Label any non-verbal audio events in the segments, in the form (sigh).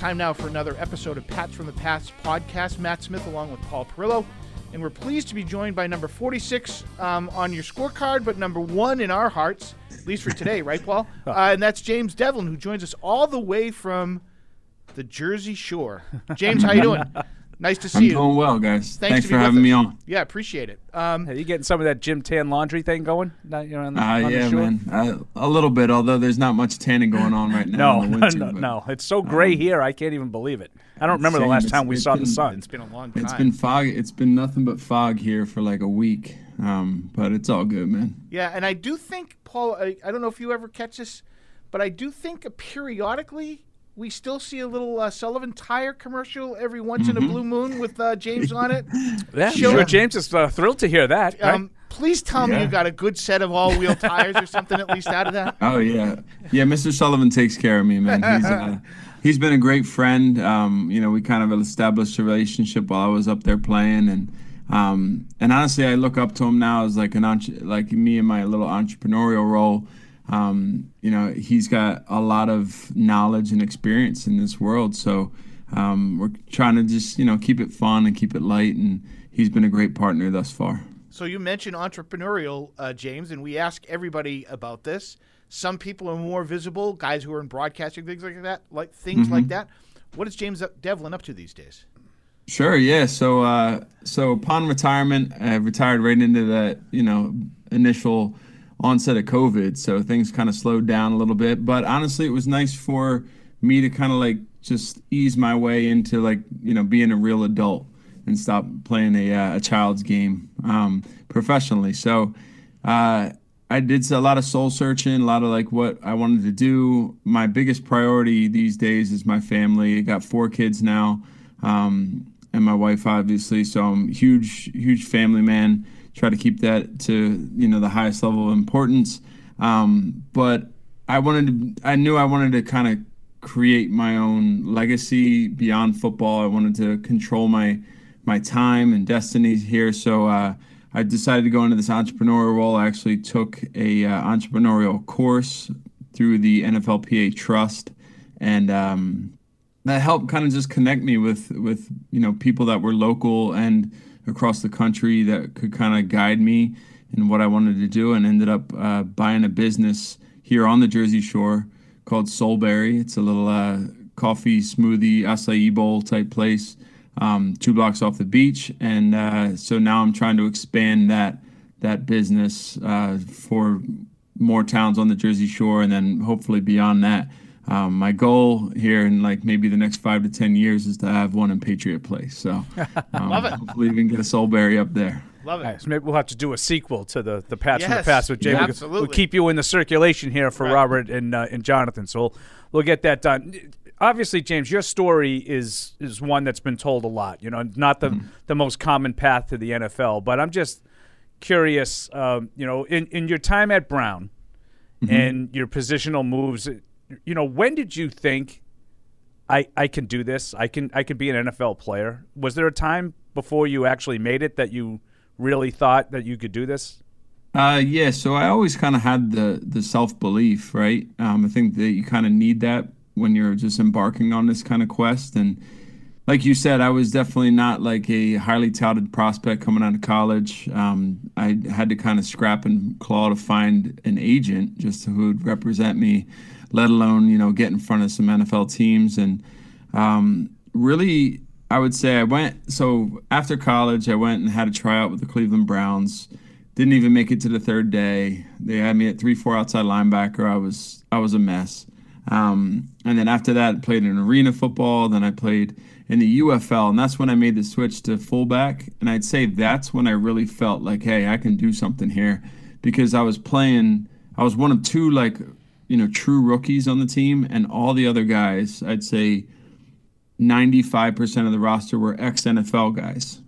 time now for another episode of Pats from the Past podcast. Matt Smith along with Paul Perillo. And we're pleased to be joined by number 46 um, on your scorecard, but number one in our hearts, at least for today, right, Paul? (laughs) Uh, and that's James Develin, who joins us all the way from the Jersey Shore. James, how you doing? (laughs) Nice to see you. I'm you. doing well, guys. Thanks, Thanks, for having us. me on. Yeah, appreciate it. Um, Are you getting some of that gym Tan laundry thing going? Not, you know, on the, Uh, on yeah, shore? man. Uh, a little bit, although there's not much tanning going on right now. No, (laughs) no, winter, (laughs) no, but no. It's so gray here, I can't even believe it. I don't remember the last It's- time we it's saw the sun. it's been a long time. It's been fog. It's been nothing but fog here for like a week. Um, but it's all good, man. Yeah, and I do think, Paul, I, I don't know if you ever catch this, but I do think periodically we still see a little uh, Sullivan tire commercial every once in a blue moon with uh, James on it. (laughs) Yeah, Sure. sure. James is uh, thrilled to hear that. right? Um, please tell me you got a good set of all wheel tires or something at least out of that. (laughs) Oh yeah, yeah. Mr. Sullivan takes care of me, man. He's uh, (laughs) he's been a great friend. Um, you know, we kind of established a relationship while I was up there playing, and um, and honestly, I look up to him now as like an entre- like me in my little entrepreneurial role. Um, you know, he's got a lot of knowledge and experience in this world, so um, we're trying to just you know keep it fun and keep it light, and he's been a great partner thus far. So you mentioned entrepreneurial, uh, James, and we ask everybody about this. Some people are more visible, guys who are in broadcasting, things like that, like things like that. What is James Develin up to these days? Sure, yeah. So, uh, so upon retirement, I retired right into that, you know, initial onset of COVID. So things kind of slowed down a little bit. But honestly, it was nice for me to kind of like just ease my way into like, you know, being a real adult and stop playing a, uh, a child's game um, professionally. So, uh, I did a lot of soul searching, a lot of like what I wanted to do. My biggest priority these days is my family. I got four kids now, um, and my wife, obviously. So I'm huge, huge family man. Try to keep that to you know the highest level of importance. Um, but I wanted to, I knew I wanted to kind of create my own legacy beyond football. I wanted to control my my time and destiny here. So. Uh, I decided to go into this entrepreneurial role. I actually took a uh, entrepreneurial course through the NFLPA Trust, and um, that helped kind of just connect me with with you know people that were local and across the country that could kind of guide me in what I wanted to do, and ended up uh, buying a business here on the Jersey Shore called Soulberry. It's a little uh, coffee smoothie acai bowl type place um, two blocks off the beach, and uh, so now I'm trying to expand that that business uh, for more towns on the Jersey Shore, and then hopefully beyond that. Um, my goal here in like maybe the next five to ten years is to have one in Patriot Place. So (laughs) um, Love it. hopefully we can get a Soulberry up there. Love it. All right, so maybe we'll have to do a sequel to the the Pats from the Past with Jay. yeah, We'll- absolutely. We'll keep you in the circulation here for Right. Robert and uh, and Jonathan. So we'll, we'll get that done. Obviously, James, your story is is one that's been told a lot. You know, not the the most common path to the NFL, but I'm just curious. Um, you know, in in your time at Brown and your positional moves, you know, when did you think I I can do this? I can I can be an NFL player. Was there a time before you actually made it that you really thought that you could do this? Uh, yeah, so I always kind of had the the self belief, right? Um, I think that you kind of need that when you're just embarking on this kind of quest. And like you said, I was definitely not like a highly touted prospect coming out of college. Um, I had to kind of scrap and claw to find an agent just who would represent me, let alone you know get in front of some NFL teams. And um, really, I would say I went. So after college, I went and had a tryout with the Cleveland Browns. Didn't even make it to the third day. They had me at three four outside linebacker. I was I was a mess. Um, and then after that, played in arena football. Then I played in the UFL, and that's when I made the switch to fullback. And I'd say that's when I really felt like, hey, I can do something here, because I was playing. I was one of two like, you know, true rookies on the team, and all the other guys, I'd say, ninety-five percent of the roster were ex NFL guys.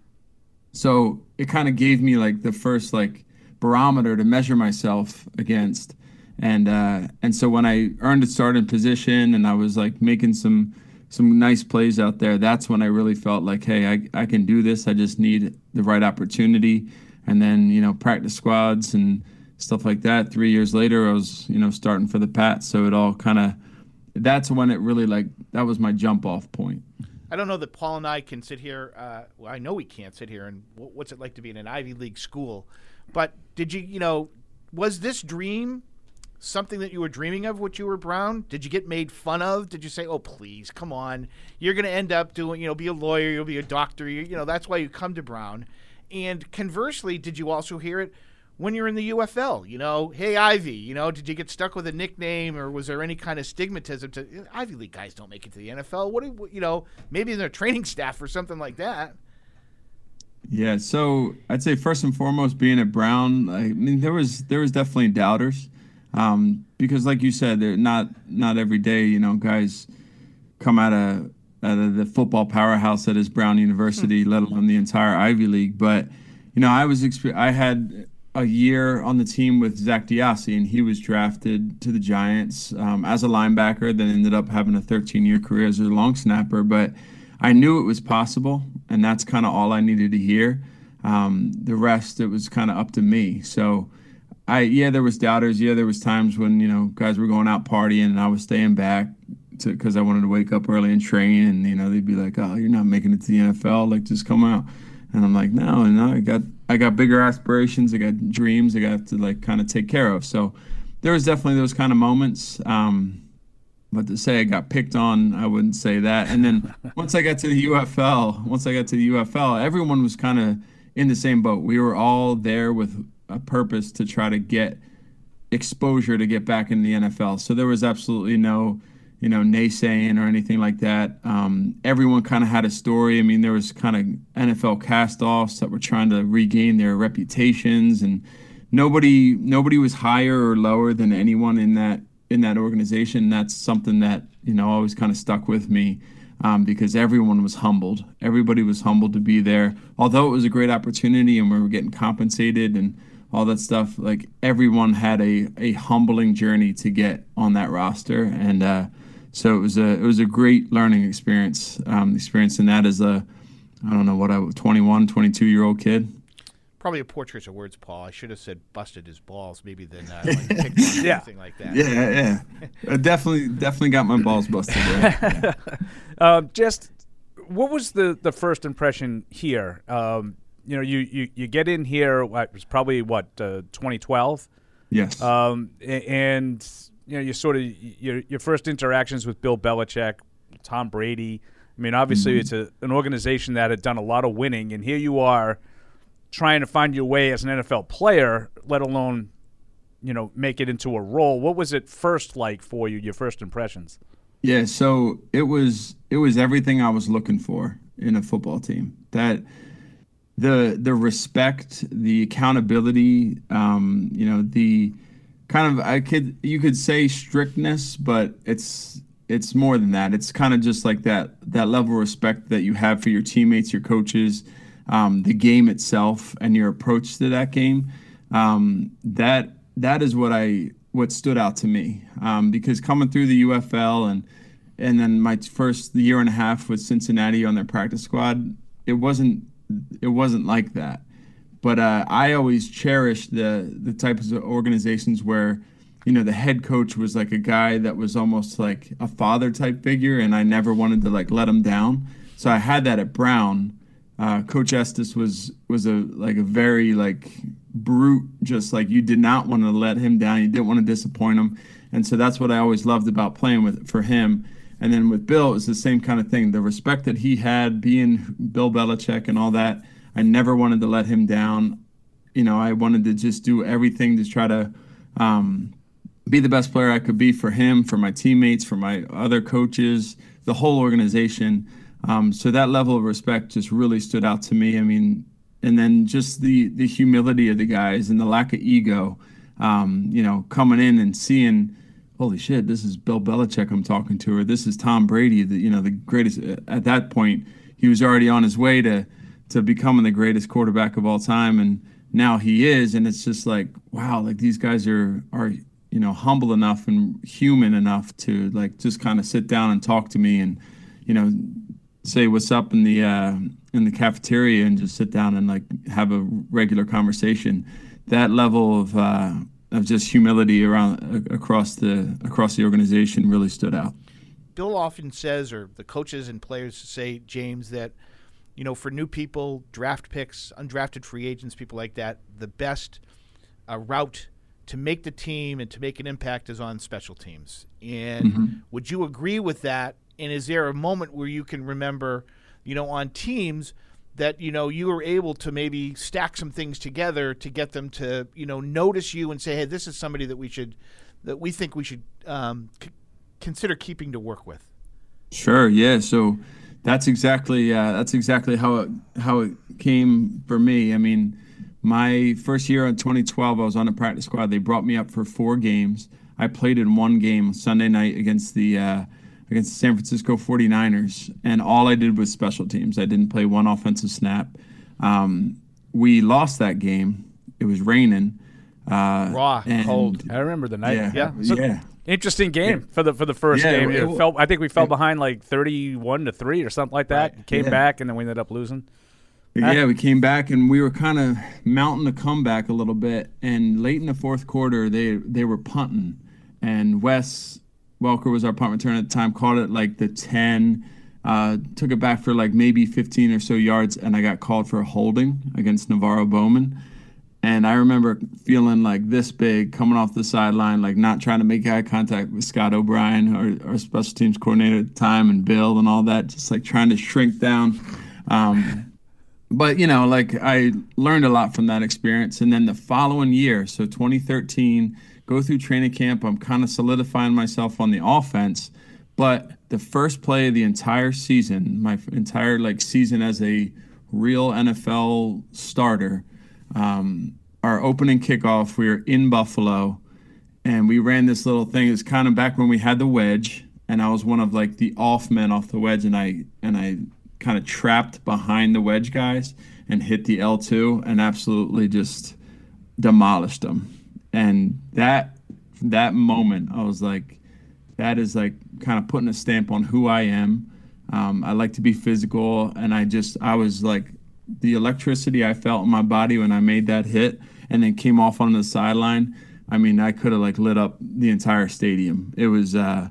So it kind of gave me like the first like barometer to measure myself against. And uh, and so when I earned a starting position and I was like making some some nice plays out there, that's when I really felt like, hey, I, I can do this. I just need the right opportunity. And then, you know, practice squads and stuff like that. Three years later, I was, you know, starting for the Pats. So it all kind of, that's when it really like that was my jump off point. I don't know that Paul and I can sit here. Uh, well, I know we can't sit here and what's it like to be in an Ivy League school. But did you, you know, was this dream something that you were dreaming of when you were Brown? Did you get made fun of? Did you say, "Oh, please, come on, you're going to end up doing, you know, be a lawyer, you'll be a doctor, you, you know, that's why you come to Brown." And conversely, did you also hear it when you're in the UFL? You know, hey Ivy, you know, did you get stuck with a nickname, or was there any kind of stigmatism to Ivy League guys don't make it to the NFL? What, do, you know, maybe in their training staff or something like that. Yeah, so I'd say first and foremost, being at Brown, I mean, there was there was definitely doubters, um, because like you said, they're not not every day, you know, guys come out of out of the football powerhouse that is Brown University, let alone the entire Ivy League. But you know, I was I had a year on the team with Zak DeOssie, and he was drafted to the Giants um, as a linebacker. Then ended up having a 13 year career as a long snapper, but I knew it was possible, and that's kind of all I needed to hear. Um, the rest, it was kind of up to me. So, I yeah, there was doubters. Yeah, there was times when you know guys were going out partying, and I was staying back because I wanted to wake up early and train. And you know, they'd be like, "Oh, you're not making it to the NFL. Like, just come out." And I'm like, "No, no, I got I got bigger aspirations. I got dreams. I got to like kind of take care of." So, there was definitely those kind of moments. Um, but to say I got picked on, I wouldn't say that. And then (laughs) once I got to the UFL, once I got to the UFL, everyone was kind of in the same boat. We were all there with a purpose to try to get exposure to get back in the NFL. So there was absolutely no, you know, naysaying or anything like that. Um, everyone kind of had a story. I mean, there was kind of NFL cast-offs that were trying to regain their reputations, and nobody nobody was higher or lower than anyone in that in that organization. That's something that you know always kind of stuck with me um, because everyone was humbled. Everybody was humbled to be there. Although it was a great opportunity and we were getting compensated and all that stuff, like everyone had a, a humbling journey to get on that roster, and uh, so it was a it was a great learning experience. Um, experiencing that as a I don't know what I 21, 22 year old kid probably a portrait of words, Paul. I should have said busted his balls, maybe then uh, (laughs) like yeah. something like that. Yeah, yeah. I definitely, definitely got my balls busted. Yeah. (laughs) uh, just what was the the first impression here? Um, you know, you, you you get in here. It was probably what uh, 2012. Yes. Um, and you know, you sort of your your first interactions with Bill Belichick, Tom Brady. I mean, obviously, mm-hmm. it's a, an organization that had done a lot of winning, and here you are trying to find your way as an NFL player, let alone, you know, make it into a role. What was it first like for you? Your first impressions? Yeah, so it was it was everything I was looking for in a football team. That the the respect, the accountability, um, you know, the kind of I could you could say strictness, but it's it's more than that. It's kind of just like that that level of respect that you have for your teammates, your coaches, um, the game itself and your approach to that game, um, that that is what I what stood out to me um, because coming through the UFL and and then my first year and a half with Cincinnati on their practice squad, it wasn't it wasn't like that. But uh, I always cherished the the types of organizations where you know the head coach was like a guy that was almost like a father type figure, and I never wanted to like let him down. So I had that at Brown uh, Coach Estes was was a like a very like brute, just like you did not want to let him down. You didn't want to disappoint him, and so that's what I always loved about playing with for him. And then with Bill, it was the same kind of thing. The respect that he had, being Bill Belichick and all that, I never wanted to let him down. You know, I wanted to just do everything to try to um, be the best player I could be for him, for my teammates, for my other coaches, the whole organization. Um, so that level of respect just really stood out to me. I mean, and then just the the humility of the guys and the lack of ego. Um, you know, coming in and seeing, holy shit, this is Bill Belichick I'm talking to, or this is Tom Brady. The, you know, the greatest. At that point, he was already on his way to to becoming the greatest quarterback of all time, and now he is. And it's just like, wow, like these guys are are you know humble enough and human enough to like just kind of sit down and talk to me and you know say what's up in the uh, in the cafeteria and just sit down and like have a regular conversation. That level of uh, of just humility around across the across the organization really stood out. Bill often says, or the coaches and players say, James, that you know, for new people, draft picks, undrafted free agents, people like that, the best uh, route to make the team and to make an impact is on special teams. And mm-hmm. would you agree with that? And is there a moment where you can remember, you know, on teams that you know you were able to maybe stack some things together to get them to you know notice you and say, hey, this is somebody that we should that we think we should um, c- consider keeping to work with. Sure. Yeah. So that's exactly uh, that's exactly how it how it came for me. I mean, my first year in 2012, I was on the practice squad. They brought me up for four games. I played in one game Sunday night against the uh, against the San Francisco 49ers, and all I did was special teams. I didn't play one offensive snap. Um, we lost that game. It was raining. Uh, Raw, and, cold. I remember the night. Yeah, yeah. So, yeah. Interesting game for the for the first yeah, game. It, it, fell, I think we fell behind like thirty-one to three or something like that. Right. Came yeah. back and then we ended up losing. Yeah, we came back and we were kind of mounting the comeback a little bit. And late in the fourth quarter, they they were punting, and Wes Welker was our punt return at the time. Called it like the ten, uh, took it back for like maybe fifteen or so yards, and I got called for a holding against NaVorro Bowman. And I remember feeling like this big coming off the sideline, like not trying to make eye contact with Scott O'Brien, our, our special teams coordinator at the time, and Bill and all that, just like trying to shrink down. Um, but, you know, like I learned a lot from that experience. And then the following year, so 2013, go through training camp, I'm kind of solidifying myself on the offense. But the first play of the entire season, my entire like season as a real NFL starter, um, our opening kickoff, we were in Buffalo, and we ran this little thing. It's kind of back when we had the wedge, and I was one of like the off men off the wedge, and I and I kind of trapped behind the wedge guys and hit the L2 and absolutely just demolished them. And that that moment, I was like, that is like kind of putting a stamp on who I am. Um, I like to be physical, and I just I was like the electricity I felt in my body when I made that hit and then came off on the sideline. I mean, I could have like lit up the entire stadium. It was uh,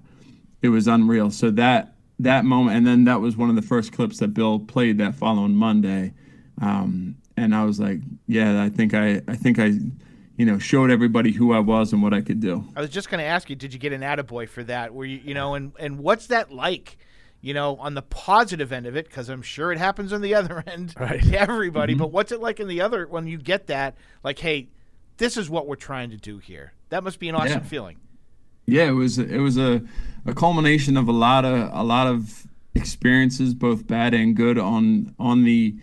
it was unreal. So that that moment, and then that was one of the first clips that Bill played that following Monday, um, and I was like, yeah, I think I I think I you know, showed everybody who I was and what I could do. I was just going to ask you, did you get an attaboy for that? Were you, you know, and and what's that like? You know, on the positive end of it, because I'm sure it happens on the (laughs) other end right. to everybody. Mm-hmm. But what's it like in the other when you get that? Like, hey, this is what we're trying to do here. That must be an awesome yeah. feeling. Yeah, it was. It was a, a culmination of a lot of a lot of experiences, both bad and good, on on the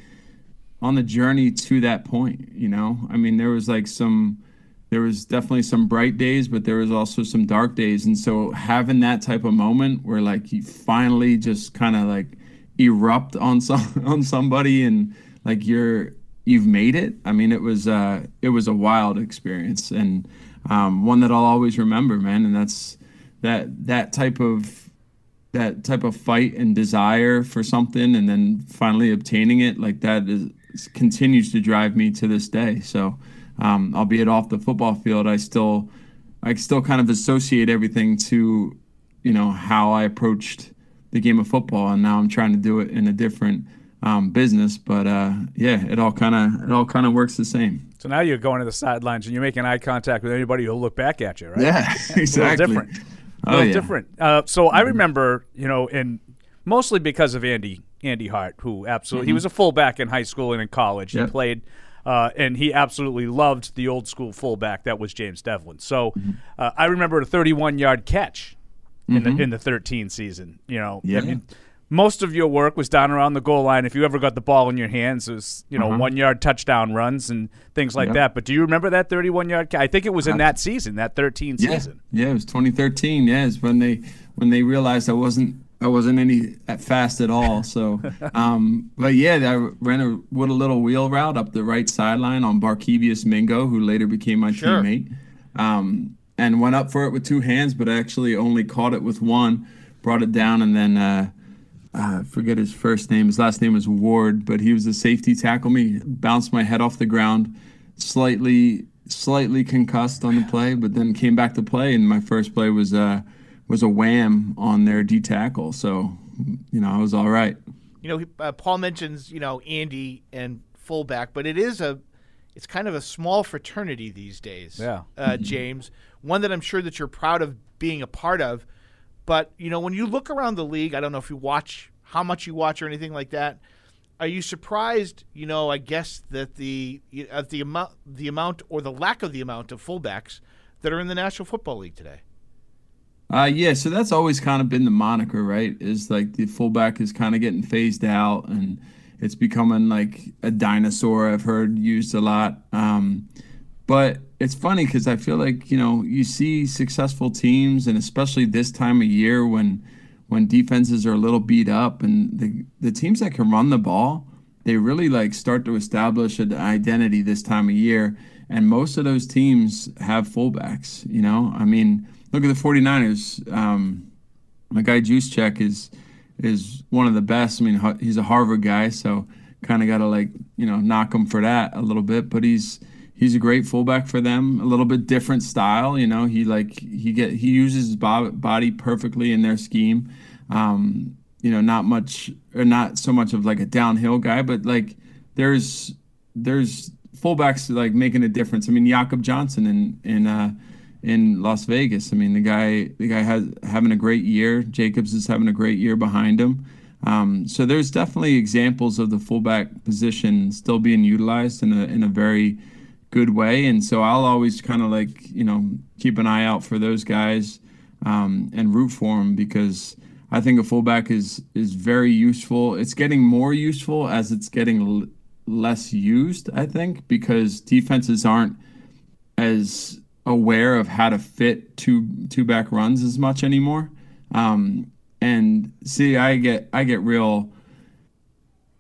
on the journey to that point. You know, I mean, there was like some there was definitely some bright days, but there was also some dark days. And so having that type of moment where like you finally just kind of like erupt on (laughs) some on somebody and like you're you've made it. I mean, it was uh it was a wild experience and um, one that I'll always remember, man. And that's that that type of that type of fight and desire for something and then finally obtaining it like that is continues to drive me to this day. So um, albeit off the football field, I still I still kind of associate everything to you know how I approached the game of football, and now I'm trying to do it in a different um, business. But uh, yeah, it all kind of it all kind of works the same. So now you're going to the sidelines and you're making eye contact with anybody who'll look back at you, right? Yeah, exactly. (laughs) a little (laughs) different. A little oh, yeah. different. Uh, so I remember, you know, and mostly because of Andy Andy Hart, who absolutely mm-hmm. he was a fullback in high school and in college. Yep. He played uh, and he absolutely loved the old school fullback that was James Develin. So mm-hmm. uh, I remember a 31 yard catch in mm-hmm. the in the 13 season. You know, yeah. I mean, most of your work was down around the goal line. If you ever got the ball in your hands, it was you know uh-huh. one yard touchdown runs and things like that. But do you remember that 31 yard? catch? I think it was in that season, that 13 yeah. season. Yeah, it was 2013. Yeah, it's when they when they realized I wasn't I wasn't any fast at all. So, (laughs) um, but yeah, I ran a with a little wheel route up the right sideline on Barkevious Mingo, who later became my sure. teammate, um, and went up for it with two hands, but actually only caught it with one. Brought it down, and then uh, uh, forget his first name. His last name was Ward, but he was a safety tackle me. Bounced my head off the ground, slightly slightly concussed on the play, but then came back to play. And my first play was. Uh, was a wham on their D tackle. So, you know, I was all right. You know, uh, Paul mentions you know Andy and fullback, but it is a it's kind of a small fraternity these days. Yeah, uh, mm-hmm. James, one that I'm sure that you're proud of being a part of. But you know, when you look around the league, I don't know if you watch how much you watch or anything like that. Are you surprised? You know, I guess that the at the amount, the amount or the lack of the amount of fullbacks that are in the National Football League today. Uh, yeah, so that's always kind of been the moniker, right? Is like the fullback is kind of getting phased out, and it's becoming like a dinosaur. I've heard used a lot, um, but it's funny because I feel like you know you see successful teams, and especially this time of year when when defenses are a little beat up, and the the teams that can run the ball, they really like start to establish an identity this time of year. And most of those teams have fullbacks. You know, I mean look at the 49ers. Um, my guy Juszczyk is is one of the best. I mean, he's a Harvard guy, so kind of got to like you know knock him for that a little bit. But he's he's a great fullback for them. A little bit different style, you know. He like he get he uses his body perfectly in their scheme. Um, you know, not much or not so much of like a downhill guy, but like there's there's fullbacks like making a difference. I mean, Jakob Johnson in in uh, in Las Vegas. I mean, the guy the guy has having a great year. Jacobs is having a great year behind him. Um, so there's definitely examples of the fullback position still being utilized in a in a very good way. And so I'll always kind of like you know keep an eye out for those guys um, and root for them because I think a fullback is is very useful. It's getting more useful as it's getting l- less used. I think because defenses aren't as aware of how to fit two two back runs as much anymore. Um, and see, I get I get real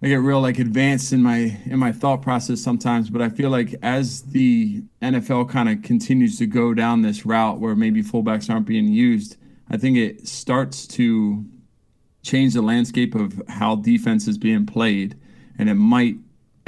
I get real like advanced in my in my thought process sometimes, but I feel like as the NFL kind of continues to go down this route where maybe fullbacks aren't being used, I think it starts to change the landscape of how defense is being played, and it might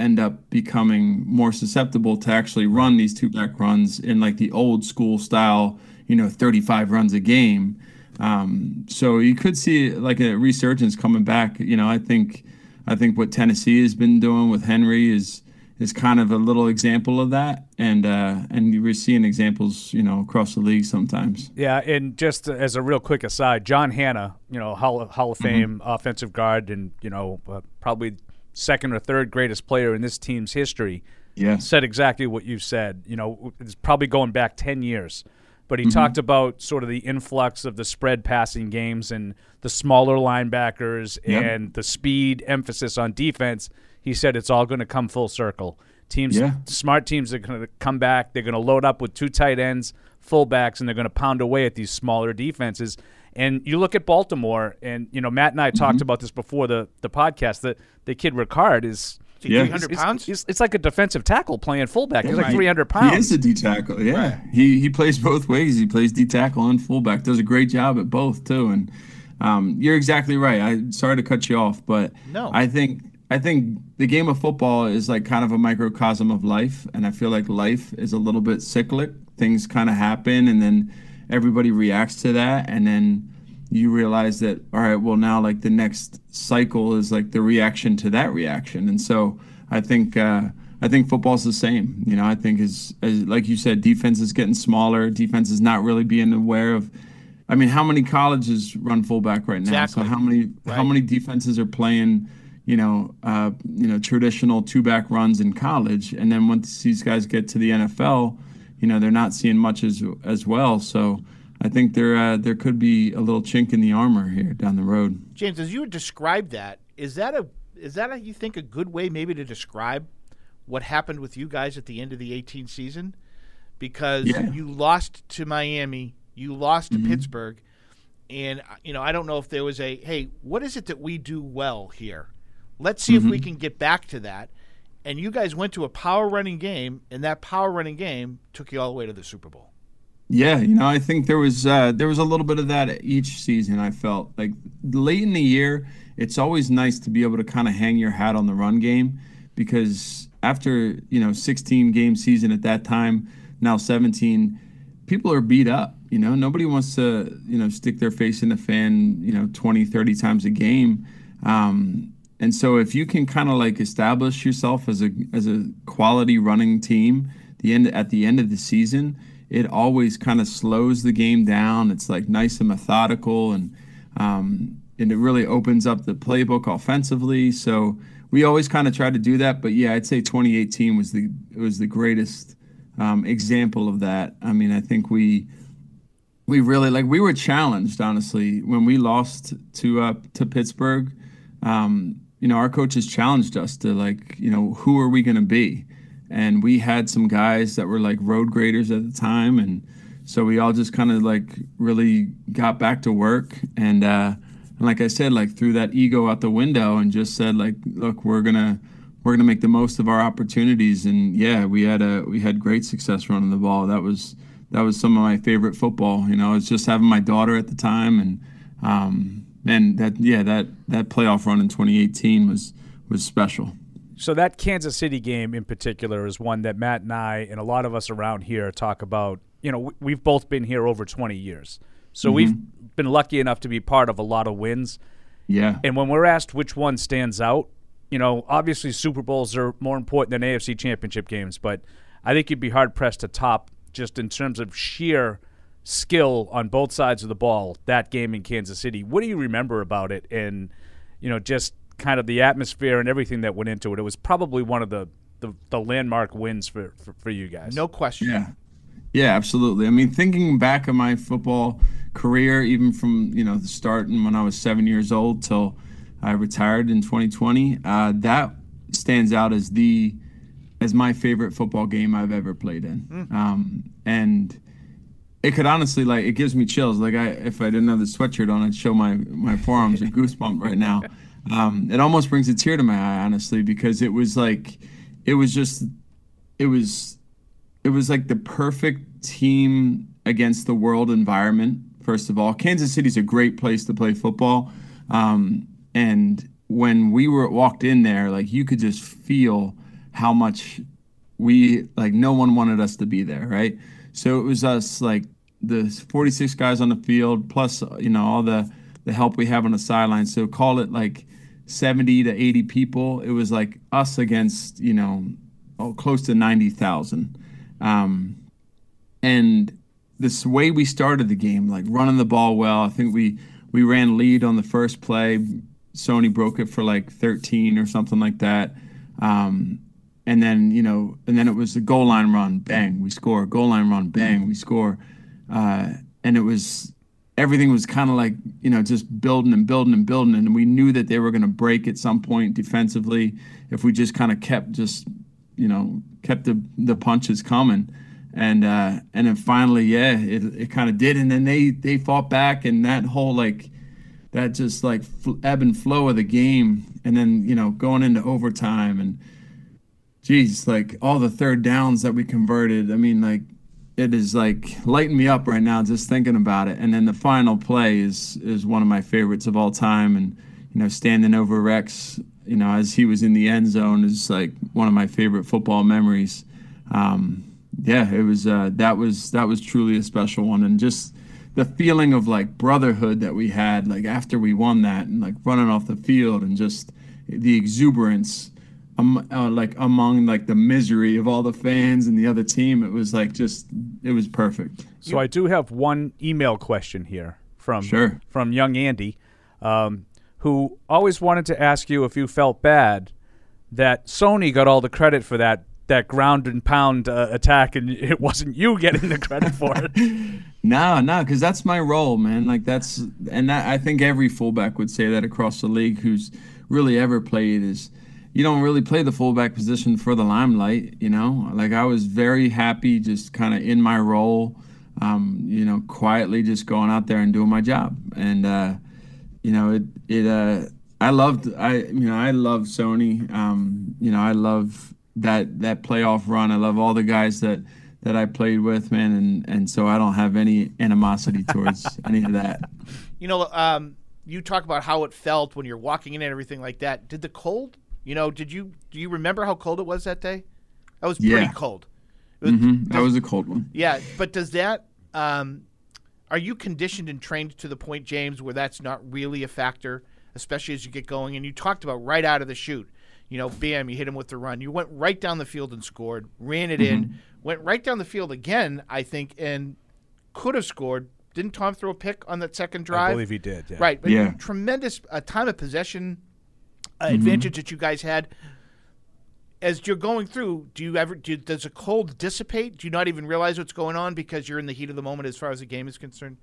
end up becoming more susceptible to actually run these two back runs in like the old school style, you know, 35 runs a game. Um, so you could see like a resurgence coming back. You know, I think I think what Tennessee has been doing with Henry is is kind of a little example of that, and uh, and we're seeing examples, you know, across the league sometimes. Yeah, and just as a real quick aside, John Hannah, you know, Hall, Hall of mm-hmm. Fame mm-hmm. offensive guard, and you know, uh, probably second or third greatest player in this team's history, yeah. said exactly what you said. You know, it's probably going back 10 years. But he mm-hmm. talked about sort of the influx of the spread passing games and the smaller linebackers yep. and the speed emphasis on defense. He said it's all going to come full circle. Teams, yeah. smart teams are going to come back. They're going to load up with two tight ends, fullbacks, and they're going to pound away at these smaller defenses. And you look at Baltimore, and you know Matt and I talked mm-hmm. about this before the the podcast. That the kid Ricard is. Yeah. 300 pounds? It's, it's, like a defensive tackle playing fullback. He's like 300 pounds. He is a D tackle, yeah. Right. He he plays both ways. He plays D tackle and fullback. Does a great job at both, too. And um, you're exactly right. I Sorry to cut you off, but no. I think I think the game of football is like kind of a microcosm of life. And I feel like life is a little bit cyclic. Things kind of happen, and then everybody reacts to that. And then you realize that all right well now like the next cycle is like the reaction to that reaction. And so i think uh, i think football's the same. You know i think as, as like you said defense is getting smaller. Defense is not really being aware of i mean how many colleges run fullback right now? Exactly. so how many right. how many defenses are playing you know uh, you know traditional two back runs in college? And then once these guys get to the nfl you know they're not seeing much as as well. So I think there uh, there could be a little chink in the armor here down the road. James, as you would describe that, is that a is that a, you think a good way maybe to describe what happened with you guys at the end of the 18 season? Because yeah. you lost to Miami, you lost to mm-hmm. Pittsburgh, and uh, you know I don't know if there was a hey, what is it that we do well here? Let's see mm-hmm. if we mm-hmm. can get back to that. And you guys went to a power running game, and that power running game took you all the way to the Super Bowl. Yeah, you know, I think there was uh, there was a little bit of that each season. I felt like late in the year, it's always nice to be able to kind of hang your hat on the run game because after you know 16 game season at that time, now 17, people are beat up. You know, nobody wants to, you know, stick their face in the fan, you know, 20, 30 times a game. Um, and so if you can kind of like establish yourself as a as a quality running team, the end at the end of the season, it always kind of slows the game down. It's like nice and methodical, and um, and it really opens up the playbook offensively. So we always kind of try to do that. But yeah, I'd say 2018 was the was the greatest um, example of that. I mean, I think we we really like we were challenged honestly when we lost to uh, to Pittsburgh. Um, you know, our coaches challenged us to like, you know, who are we going to be? And we had some guys that were like road graders at the time, and so we all just kind of like really got back to work and. uh and like I said, like threw that ego out the window and just said, like, look, we're gonna we're gonna make the most of our opportunities. And yeah, we had a we had great success running the ball. That was that was some of my favorite football. You know, it's just having my daughter at the time, and um, and that yeah that that playoff run in 2018 was was special. So that Kansas City game in particular is one that Matt and I and a lot of us around here talk about. You know, we've both been here over 20 years, so mm-hmm. we've been lucky enough to be part of a lot of wins. Yeah. And when we're asked which one stands out, you know, obviously Super Bowls are more important than AFC Championship games, but I think you'd be hard pressed to top just in terms of sheer skill on both sides of the ball that game in Kansas City. What do you remember about it and you know just kind of the atmosphere and everything that went into it? It was probably one of the the, the landmark wins for, for, for you guys. No question. Yeah. Yeah, absolutely. I mean, thinking back of my football career, even from you know the start and when I was seven years old till I retired in 2020, uh, that stands out as the as my favorite football game I've ever played in. Mm. Um, and it could honestly like it gives me chills. Like I, if I didn't have the sweatshirt on, I'd show my my forearms a goosebump right now. (laughs) Um, it almost brings a tear to my eye, honestly, because it was like, it was just, it was, it was like the perfect team against the world environment. First of all, Kansas City's a great place to play football, um, and when we were walked in there, like you could just feel how much we like. No one wanted us to be there, right? So it was us like the 46 guys on the field plus you know all the the help we have on the sideline. So call it like 70 to 80 people. It was like us against you know oh, close to 90,000. Um, and this way we started the game, like running the ball well. I think we we ran lead on the first play. Sony broke it for like 13 or something like that. Um, and then you know, and then it was the goal line run, bang, we score. Goal line run, bang, we score. Uh, and it was everything was kind of like you know just building and building and building, and we knew that they were going to break at some point defensively if we just kind of kept just you know kept the the punches coming. And uh, and then finally, yeah, it, it kind of did, and then they they fought back, and that whole like that just like ebb and flow of the game, and then you know going into overtime and geez, like all the third downs that we converted. I mean, like it is like lighting me up right now just thinking about it. And then the final play is is one of my favorites of all time. And you know, standing over Rex, you know, as he was in the end zone is like one of my favorite football memories. Um, yeah, it was uh, that was that was truly a special one, and just the feeling of like brotherhood that we had like after we won that, and like running off the field, and just the exuberance um, uh, like among like the misery of all the fans and the other team. It was like just it was perfect. So I do have one email question here from sure. from young Andy, um, who always wanted to ask you if you felt bad that Sony got all the credit for that that ground and pound uh, attack, and (laughs) it wasn't you getting the credit for it. (laughs) no, no, because that's my role, man. Like that's, and that, I think every fullback would say that across the league who's really ever played is you don't really play the fullback position for the limelight, you know. Like I was very happy just kind of in my role, um, you know, quietly just going out there and doing my job. And uh, you know, it it uh, I loved I you know I love Sony. Um, you know, I love that that playoff run. I love all the guys that that I played with, man, and and so I don't have any animosity towards (laughs) any of that. You know, um, you talk about how it felt when you're walking in and everything like that. Did the cold you know, did you do you remember how cold it was that day? That was pretty yeah. cold. Was, mm-hmm. That was a cold one. Yeah, but does that um, are you conditioned and trained to the point, James, where that's not really a factor, especially as you get going? And you talked about right out of the shoot. You know, bam, you hit him with the run. You went right down the field and scored, ran it in, went right down the field again, I think, and could have scored. Didn't Tom throw a pick on that second drive? I believe he did. Yeah. Right, but Yeah. tremendous uh, time of possession uh, advantage that you guys had. As you're going through, do you ever do, does a cold dissipate? Do you not even realize what's going on because you're in the heat of the moment as far as the game is concerned?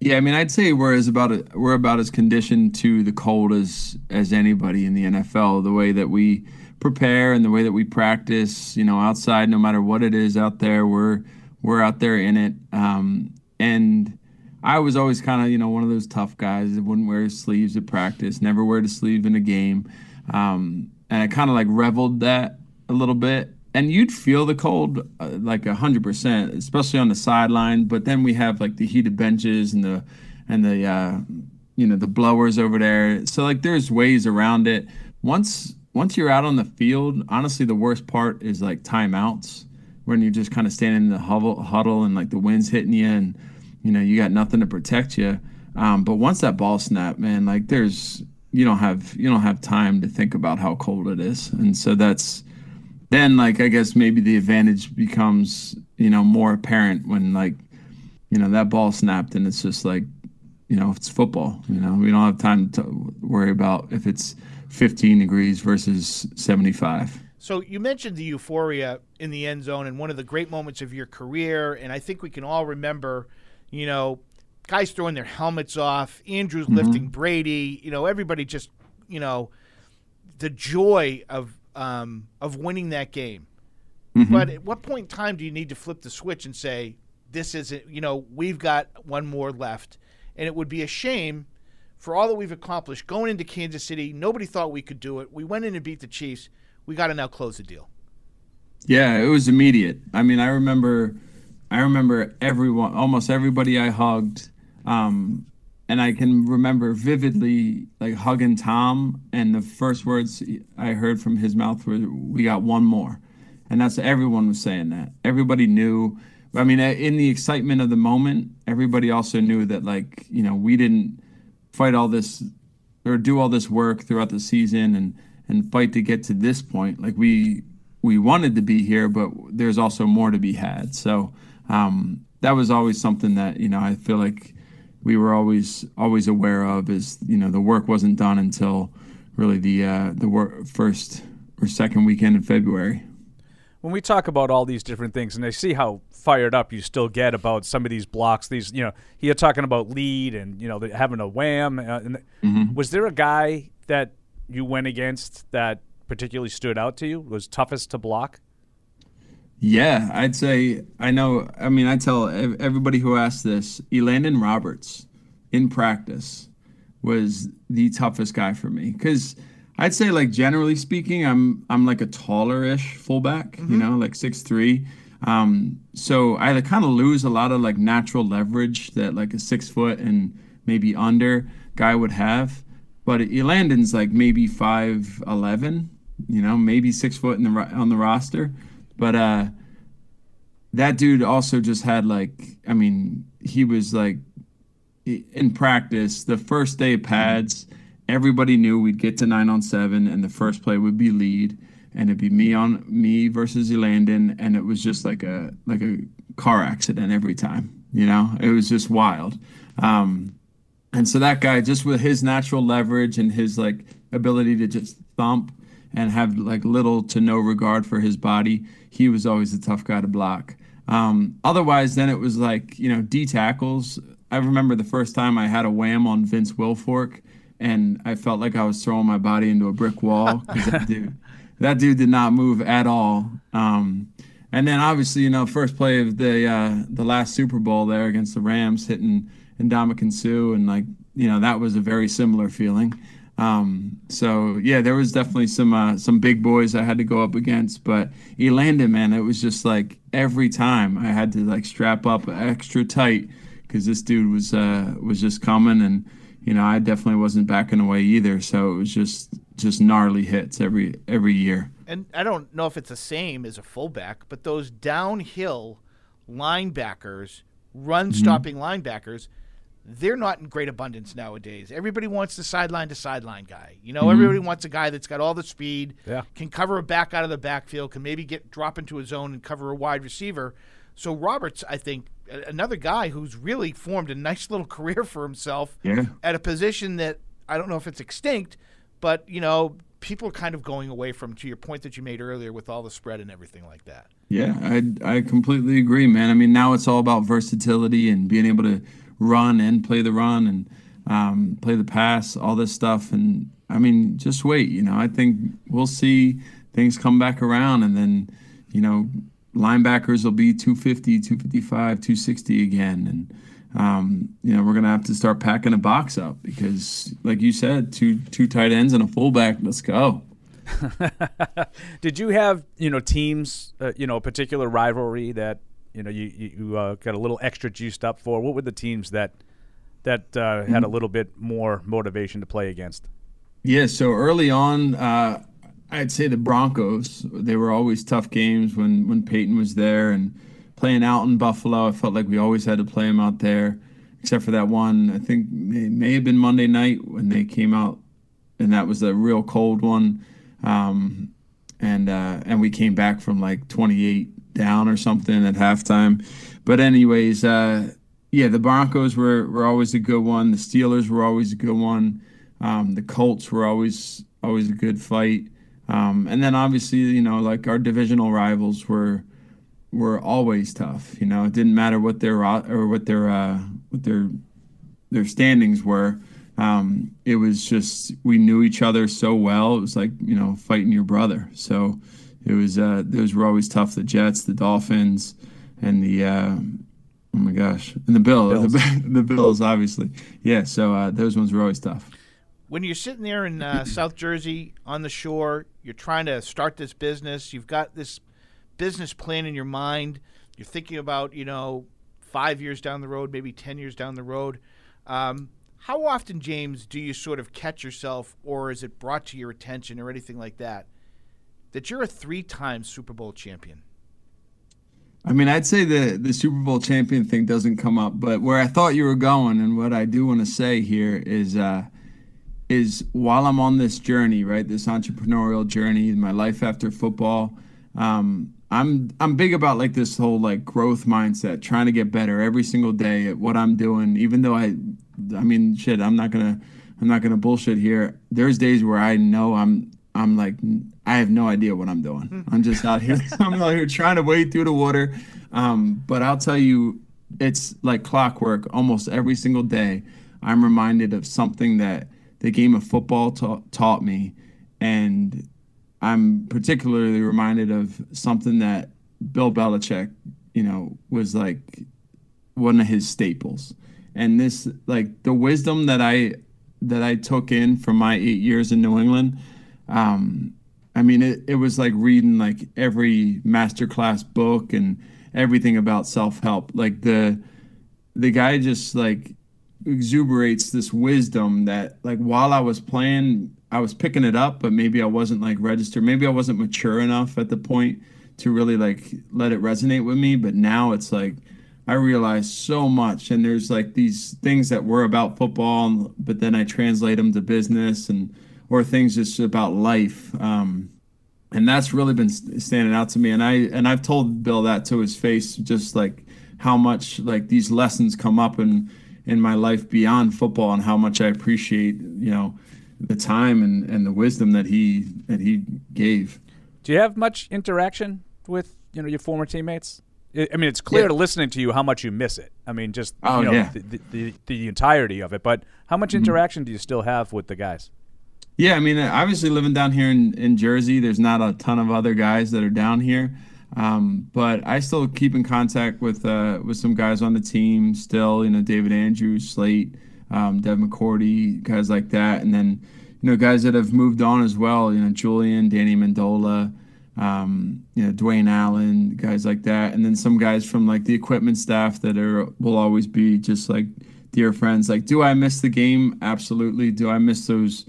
Yeah, I mean, I'd say we're as about a, we're about as conditioned to the cold as as anybody in the NFL. The way that we prepare and the way that we practice, you know, outside, no matter what it is out there, we're we're out there in it. Um, and I was always kind of you know one of those tough guys that wouldn't wear sleeves at practice, never wear the sleeve in a game, um, and I kind of like reveled that a little bit. And you'd feel the cold uh, like a hundred percent, especially on the sideline. But then we have like the heated benches and the and the uh, you know the blowers over there. So like there's ways around it. Once once you're out on the field, honestly, the worst part is like timeouts when you're just kind of standing in the huddle, huddle and like the wind's hitting you and you know you got nothing to protect you. Um, but once that ball snapped, man, like there's you don't have you don't have time to think about how cold it is, and so that's then like I guess maybe the advantage becomes you know more apparent when like you know that ball snapped and it's just like you know it's football. You know we don't have time to worry about if it's 15 degrees versus 75. So you mentioned the euphoria in the end zone and one of the great moments of your career, and I think we can all remember, you know, guys throwing their helmets off, Andrews lifting Brady, you know, everybody just, you know, the joy of um, of winning that game. But at what point in time do you need to flip the switch and say, this isn't, you know, we've got one more left, and it would be a shame for all that we've accomplished going into Kansas City. Nobody thought we could do it. We went in and beat the Chiefs. We got to now close the deal. Yeah, it was immediate. I mean, I remember, I remember everyone, almost everybody I hugged, um, and I can remember vividly like hugging Tom, and the first words I heard from his mouth were, "We got one more," and that's everyone was saying that. Everybody knew. I mean, in the excitement of the moment, everybody also knew that like you know we didn't fight all this or do all this work throughout the season and and fight to get to this point. Like we we wanted to be here, but there's also more to be had. So um, that was always something that you know I feel like we were always always aware of. Is you know the work wasn't done until really the uh, the wor- first or second weekend in February. when we talk about all these different things, and I see how fired up you still get about some of these blocks, these you know, you're talking about lead and you know having a wham. Uh, and Was there a guy that you went against that particularly stood out to you? Was toughest to block? Yeah, I'd say I know. I mean, I tell ev- everybody who asks this, Elandon Roberts in practice was the toughest guy for me because I'd say like generally speaking, I'm I'm like a taller-ish fullback, you know, like six three. Um, so I kind of lose a lot of like natural leverage that like a six foot and maybe under guy would have. But Elandon's like maybe five eleven, you know, maybe six foot in the on the roster. But uh, that dude also just had like, I mean, he was like in practice the first day of pads. Everybody knew we'd get to nine on seven, and the first play would be lead, and it'd be me on me versus Elandon, and it was just like a like a car accident every time. You know, it was just wild. Um, and so that guy, just with his natural leverage and his like ability to just thump and have like little to no regard for his body, he was always a tough guy to block. Um, otherwise, then it was like you know D tackles. I remember the first time I had a wham on Vince Wilfork, and I felt like I was throwing my body into a brick wall that dude, (laughs) that dude did not move at all. Um, and then obviously, you know, first play of the uh, the last Super Bowl there against the Rams, hitting Ndamukong Suh, and like you know that was a very similar feeling. Um, so yeah, there was definitely some uh, some big boys I had to go up against, but Elandon, man, it was just like every time I had to like strap up extra tight because this dude was uh, was just coming, and you know I definitely wasn't backing away either. So it was just just gnarly hits every every year. And I don't know if it's the same as a fullback, but those downhill linebackers run stopping mm-hmm. linebackers, they're not in great abundance nowadays. Everybody wants the sideline to sideline guy. You know, mm-hmm. everybody wants a guy that's got all the speed, yeah. can cover a back out of the backfield, can maybe get drop into a zone and cover a wide receiver. So Roberts, I think, another guy who's really formed a nice little (laughs) career for himself yeah. at a position that I don't know if it's extinct, but you know, people are kind of going away from. To your point that you made earlier, with all the spread and everything like that. Yeah, I I completely agree, man. I mean, now it's all about versatility and being able to run and play the run and um, play the pass, all this stuff. And I mean, just wait. You know, I think we'll see things come back around, and then you know, linebackers will be 250, 255, 260 again, and um, you know, we're gonna have to start packing a box up because, like you said, two two tight ends and a fullback. Let's go. (laughs) Did you have you know teams, uh, you know, a particular rivalry that you know you you uh, got a little extra juiced up for? What were the teams that that uh, had a mm-hmm. little bit more motivation to play against? Yeah, so early on, uh, I'd say the Broncos. They were always tough games when when Peyton was there and playing out in Buffalo, I felt like we always had to play them out there, except for that one. I think it may have been Monday night when they came out, and that was a real cold one. Um, and uh, and we came back from like 28 down or something at halftime. But anyways, uh, yeah, the Broncos were were always a good one. The Steelers were always a good one. Um, the Colts were always always a good fight. Um, and then obviously, you know, like our divisional rivals were were always tough. You know, it didn't matter what their or what their uh, what their their standings were. Um, it was just we knew each other so well. It was like you know fighting your brother. So it was uh, those were always tough. The Jets, the Dolphins, and the uh, oh my gosh, and the Bill, Bills. The, (laughs) the, Bills, obviously. Yeah. So uh, those ones were always tough. When you're sitting there in uh, South Jersey on the shore, you're trying to start this business. You've got this business plan in your mind. You're thinking about, you know, five years down the road, maybe 10 years down the road. Um, how often, James, do you sort of catch yourself, or is it brought to your attention, or anything like that, that you're a three-time Super Bowl champion? I mean, I'd say the the Super Bowl champion thing doesn't come up, but where I thought you were going, and what I do want to say here is, uh, is while I'm on this journey, right, this entrepreneurial journey, my life after football, um, I'm I'm big about like this whole like growth mindset, trying to get better every single day at what I'm doing. Even though I, I mean, shit, I'm not gonna I'm not gonna bullshit here. There's days where I know I'm I'm like I have no idea what I'm doing. Hmm. I'm just out here. (laughs) I'm out here trying to wade through the water. Um, but I'll tell you, it's like clockwork. Almost every single day, I'm reminded of something that the game of football ta- taught me, and I'm particularly reminded of something that Bill Belichick, you know, was like one of his staples. And this like the wisdom that I that I took in from my eight years in New England, um, I mean it, it was like reading like every masterclass book and everything about self-help. Like the the guy just like exuberates this wisdom that like while I was playing I was picking it up, but maybe I wasn't like registered. Maybe I wasn't mature enough at the point to really like let it resonate with me. But now it's like I realize so much, and there's like these things that were about football, but then I translate them to business and or things just about life. Um, and that's really been standing out to me. And I and I've told Bill that to his face, just like how much like these lessons come up in in my life beyond football, and how much I appreciate you know the time and, and the wisdom that he that he gave. Do you have much interaction with you know your former teammates? I mean, it's clear yeah. to listening to you how much you miss it. I mean, just oh, you know, yeah. the, the, the, entirety of it. But how much mm-hmm. interaction mm-hmm. do you still have with the guys? Yeah, I mean, obviously living down here in, in Jersey, there's not a ton of other guys that are down here. Um, but I still keep in contact with uh, with some guys on the team still. You know, David Andrews, Slate, um, Dev McCourty, guys like that, and then you know guys that have moved on as well. You know, Julian, Danny Amendola, um, you know, Dwayne Allen, guys like that, and then some guys from like the equipment staff that are will always be just like dear friends. Like, do I miss the game? Absolutely. Do I miss those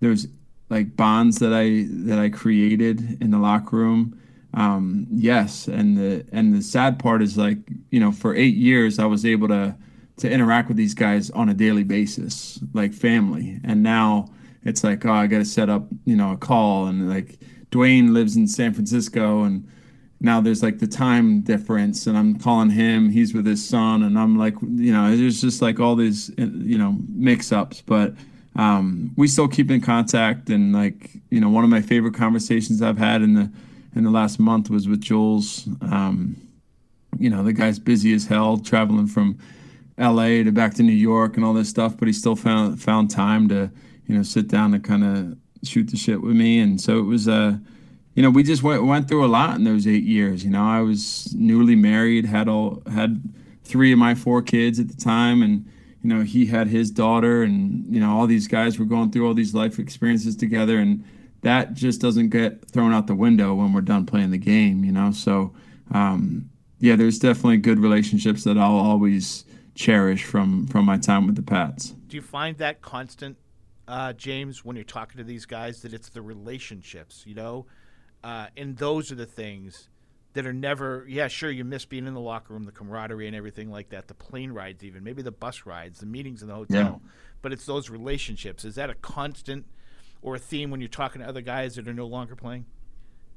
those like bonds that I that I created in the locker room? um, yes. And the and the sad part is like you know for eight years I was able to to interact with these guys on a daily basis, like family. And now it's like, oh, I got to set up, you know, a call. And like Dwayne lives in San Francisco, and now there's like the time difference, and I'm calling him. He's with his son, and I'm like, you know, there's just like all these, you know, mix ups. But um, we still keep in contact, and like, you know, one of my favorite conversations I've had in the in the last month was with Jules. Um, you know, the guy's busy as hell, traveling from L.A. to back to New York and all this stuff, but he still found found time to you know sit down and kind of shoot the shit with me. And so it was uh, you know, we just went went through a lot in those eight years. You know, I was newly married, had all had three of my four kids at the time, and you know he had his daughter, and you know all these guys were going through all these life experiences together, and that just doesn't get thrown out the window when we're done playing the game. You know, so. Um, yeah, there's definitely good relationships that I'll always cherish from from my time with the Pats. Do you find that constant, uh, James, when you're talking to these guys, that it's the relationships, you know, uh, and those are the things that are never. Yeah, sure, you miss being in the locker room, the camaraderie, and everything like that. The plane rides, even maybe the bus rides, the meetings in the hotel. Yeah. But it's those relationships. Is that a constant or a theme when you're talking to other guys that are no longer playing?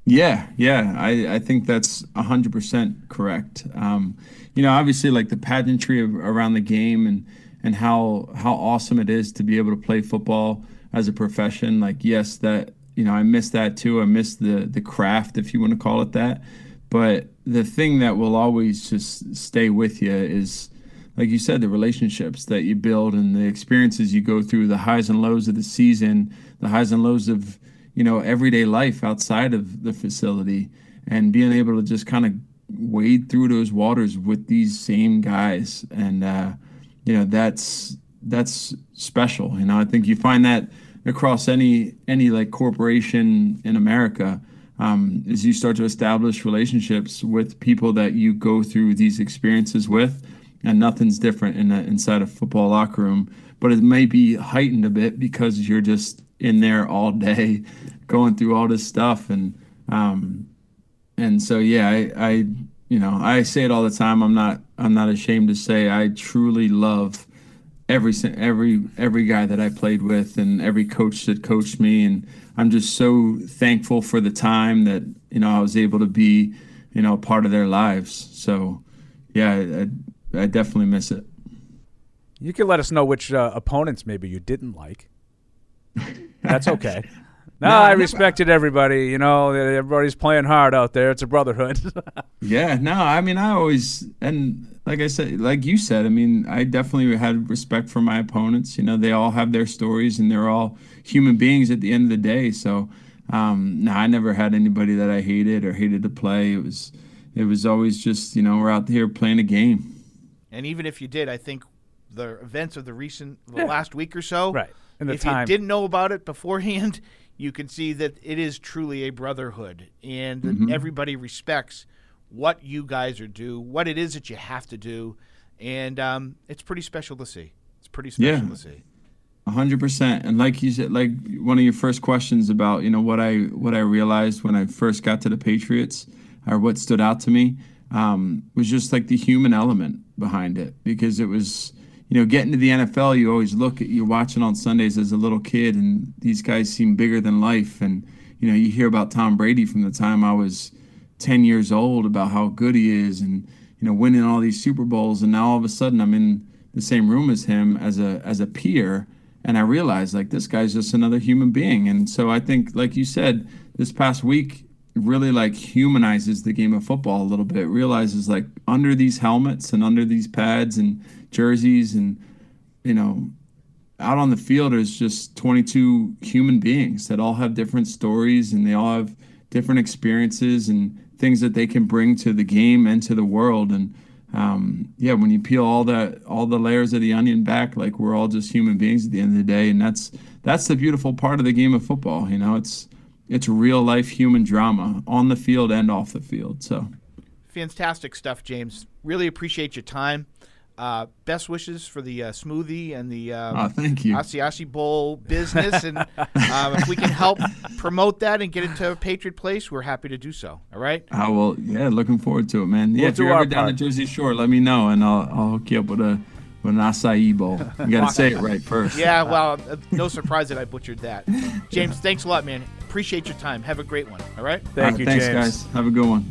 Yeah, yeah, I, I think that's 100% correct. Um, you know, obviously, like the pageantry around the game and, and how how awesome it is to be able to play football as a profession. Like, yes, that you know, I miss that too. I miss the the craft, if you want to call it that. But the thing that will always just stay with you is, like you said, the relationships that you build and the experiences you go through, the highs and lows of the season, the highs and lows of you know everyday life outside of the facility and being able to just kind of wade through those waters with these same guys. And uh, you know that's that's special. You know i think you find that across any any like corporation in america um, as you start to establish relationships with people that you go through these experiences with. And nothing's different in inside a football locker room. But it may be heightened a bit because you're just in there all day going through all this stuff. And um and so yeah I, I you know I say it all the time. I'm not I'm not ashamed to say I truly love every every every guy that I played with and every coach that coached me. And I'm just so thankful for the time that you know I was able to be you know part of their lives. So yeah I, I definitely miss it. You can let us know which uh, opponents maybe you didn't like (laughs) that's okay. (laughs) No, no I respected everybody. You know, everybody's playing hard out there. It's a brotherhood. (laughs) yeah, no, I mean, I always and like I said, like you said, I mean, I definitely had respect for my opponents. You know, they all have their stories, and they're all human beings at the end of the day. So, um, no, I never had anybody that I hated or hated to play. It was, it was always just, you know, we're out here playing a game. And even if you did, I think the events of the recent, the yeah. last week or so, right and if time. you didn't know about it beforehand, (laughs) you can see that it is truly a brotherhood, and mm-hmm. everybody respects what you guys are do, what it is that you have to do, and um, it's pretty special to see. It's pretty special yeah. to see. A hundred percent, and like you said, like one of your first questions about you know what I what I realized when I first got to the Patriots, or what stood out to me, um, was just like the human element behind it because it was you know, getting to the NFL, you always look at you're watching on Sundays as a little kid, and these guys seem bigger than life. And you know, you hear about Tom Brady from the time I was 10 years old about how good he is, and you know, winning all these Super Bowls. And now all of a sudden, I'm in the same room as him as a as a peer, and I realize like this guy's just another human being. And so I think, like you said, this past week really like humanizes the game of football a little bit. Realizes like under these helmets and under these pads and jerseys and you know out on the field is just 22 human beings that all have different stories and they all have different experiences and things that they can bring to the game and to the world. And um, yeah when you peel all that all the layers of the onion back like we're all just human beings at the end of the day. And that's that's the beautiful part of the game of football you know? It's it's real life human drama on the field and off the field. So. Fantastic stuff james. Really appreciate your time uh, best wishes for the uh, smoothie and the um, Oh, thank you. Asiashi Bowl business, and (laughs) um, if we can help promote that and get it to Patriot Place, we're happy to do so. All right. Oh well, yeah, looking forward to it, man. Yeah, We'll if do you're our ever down part. the Jersey Shore, let me know, and I'll I'll hook you up with a with an acai bowl. You gotta say it right first. Yeah, well, uh, no surprise that I butchered that. James, thanks a lot, man. Appreciate your time. Have a great one. All right. Thank right, you, thanks, James. guys. Have a good one.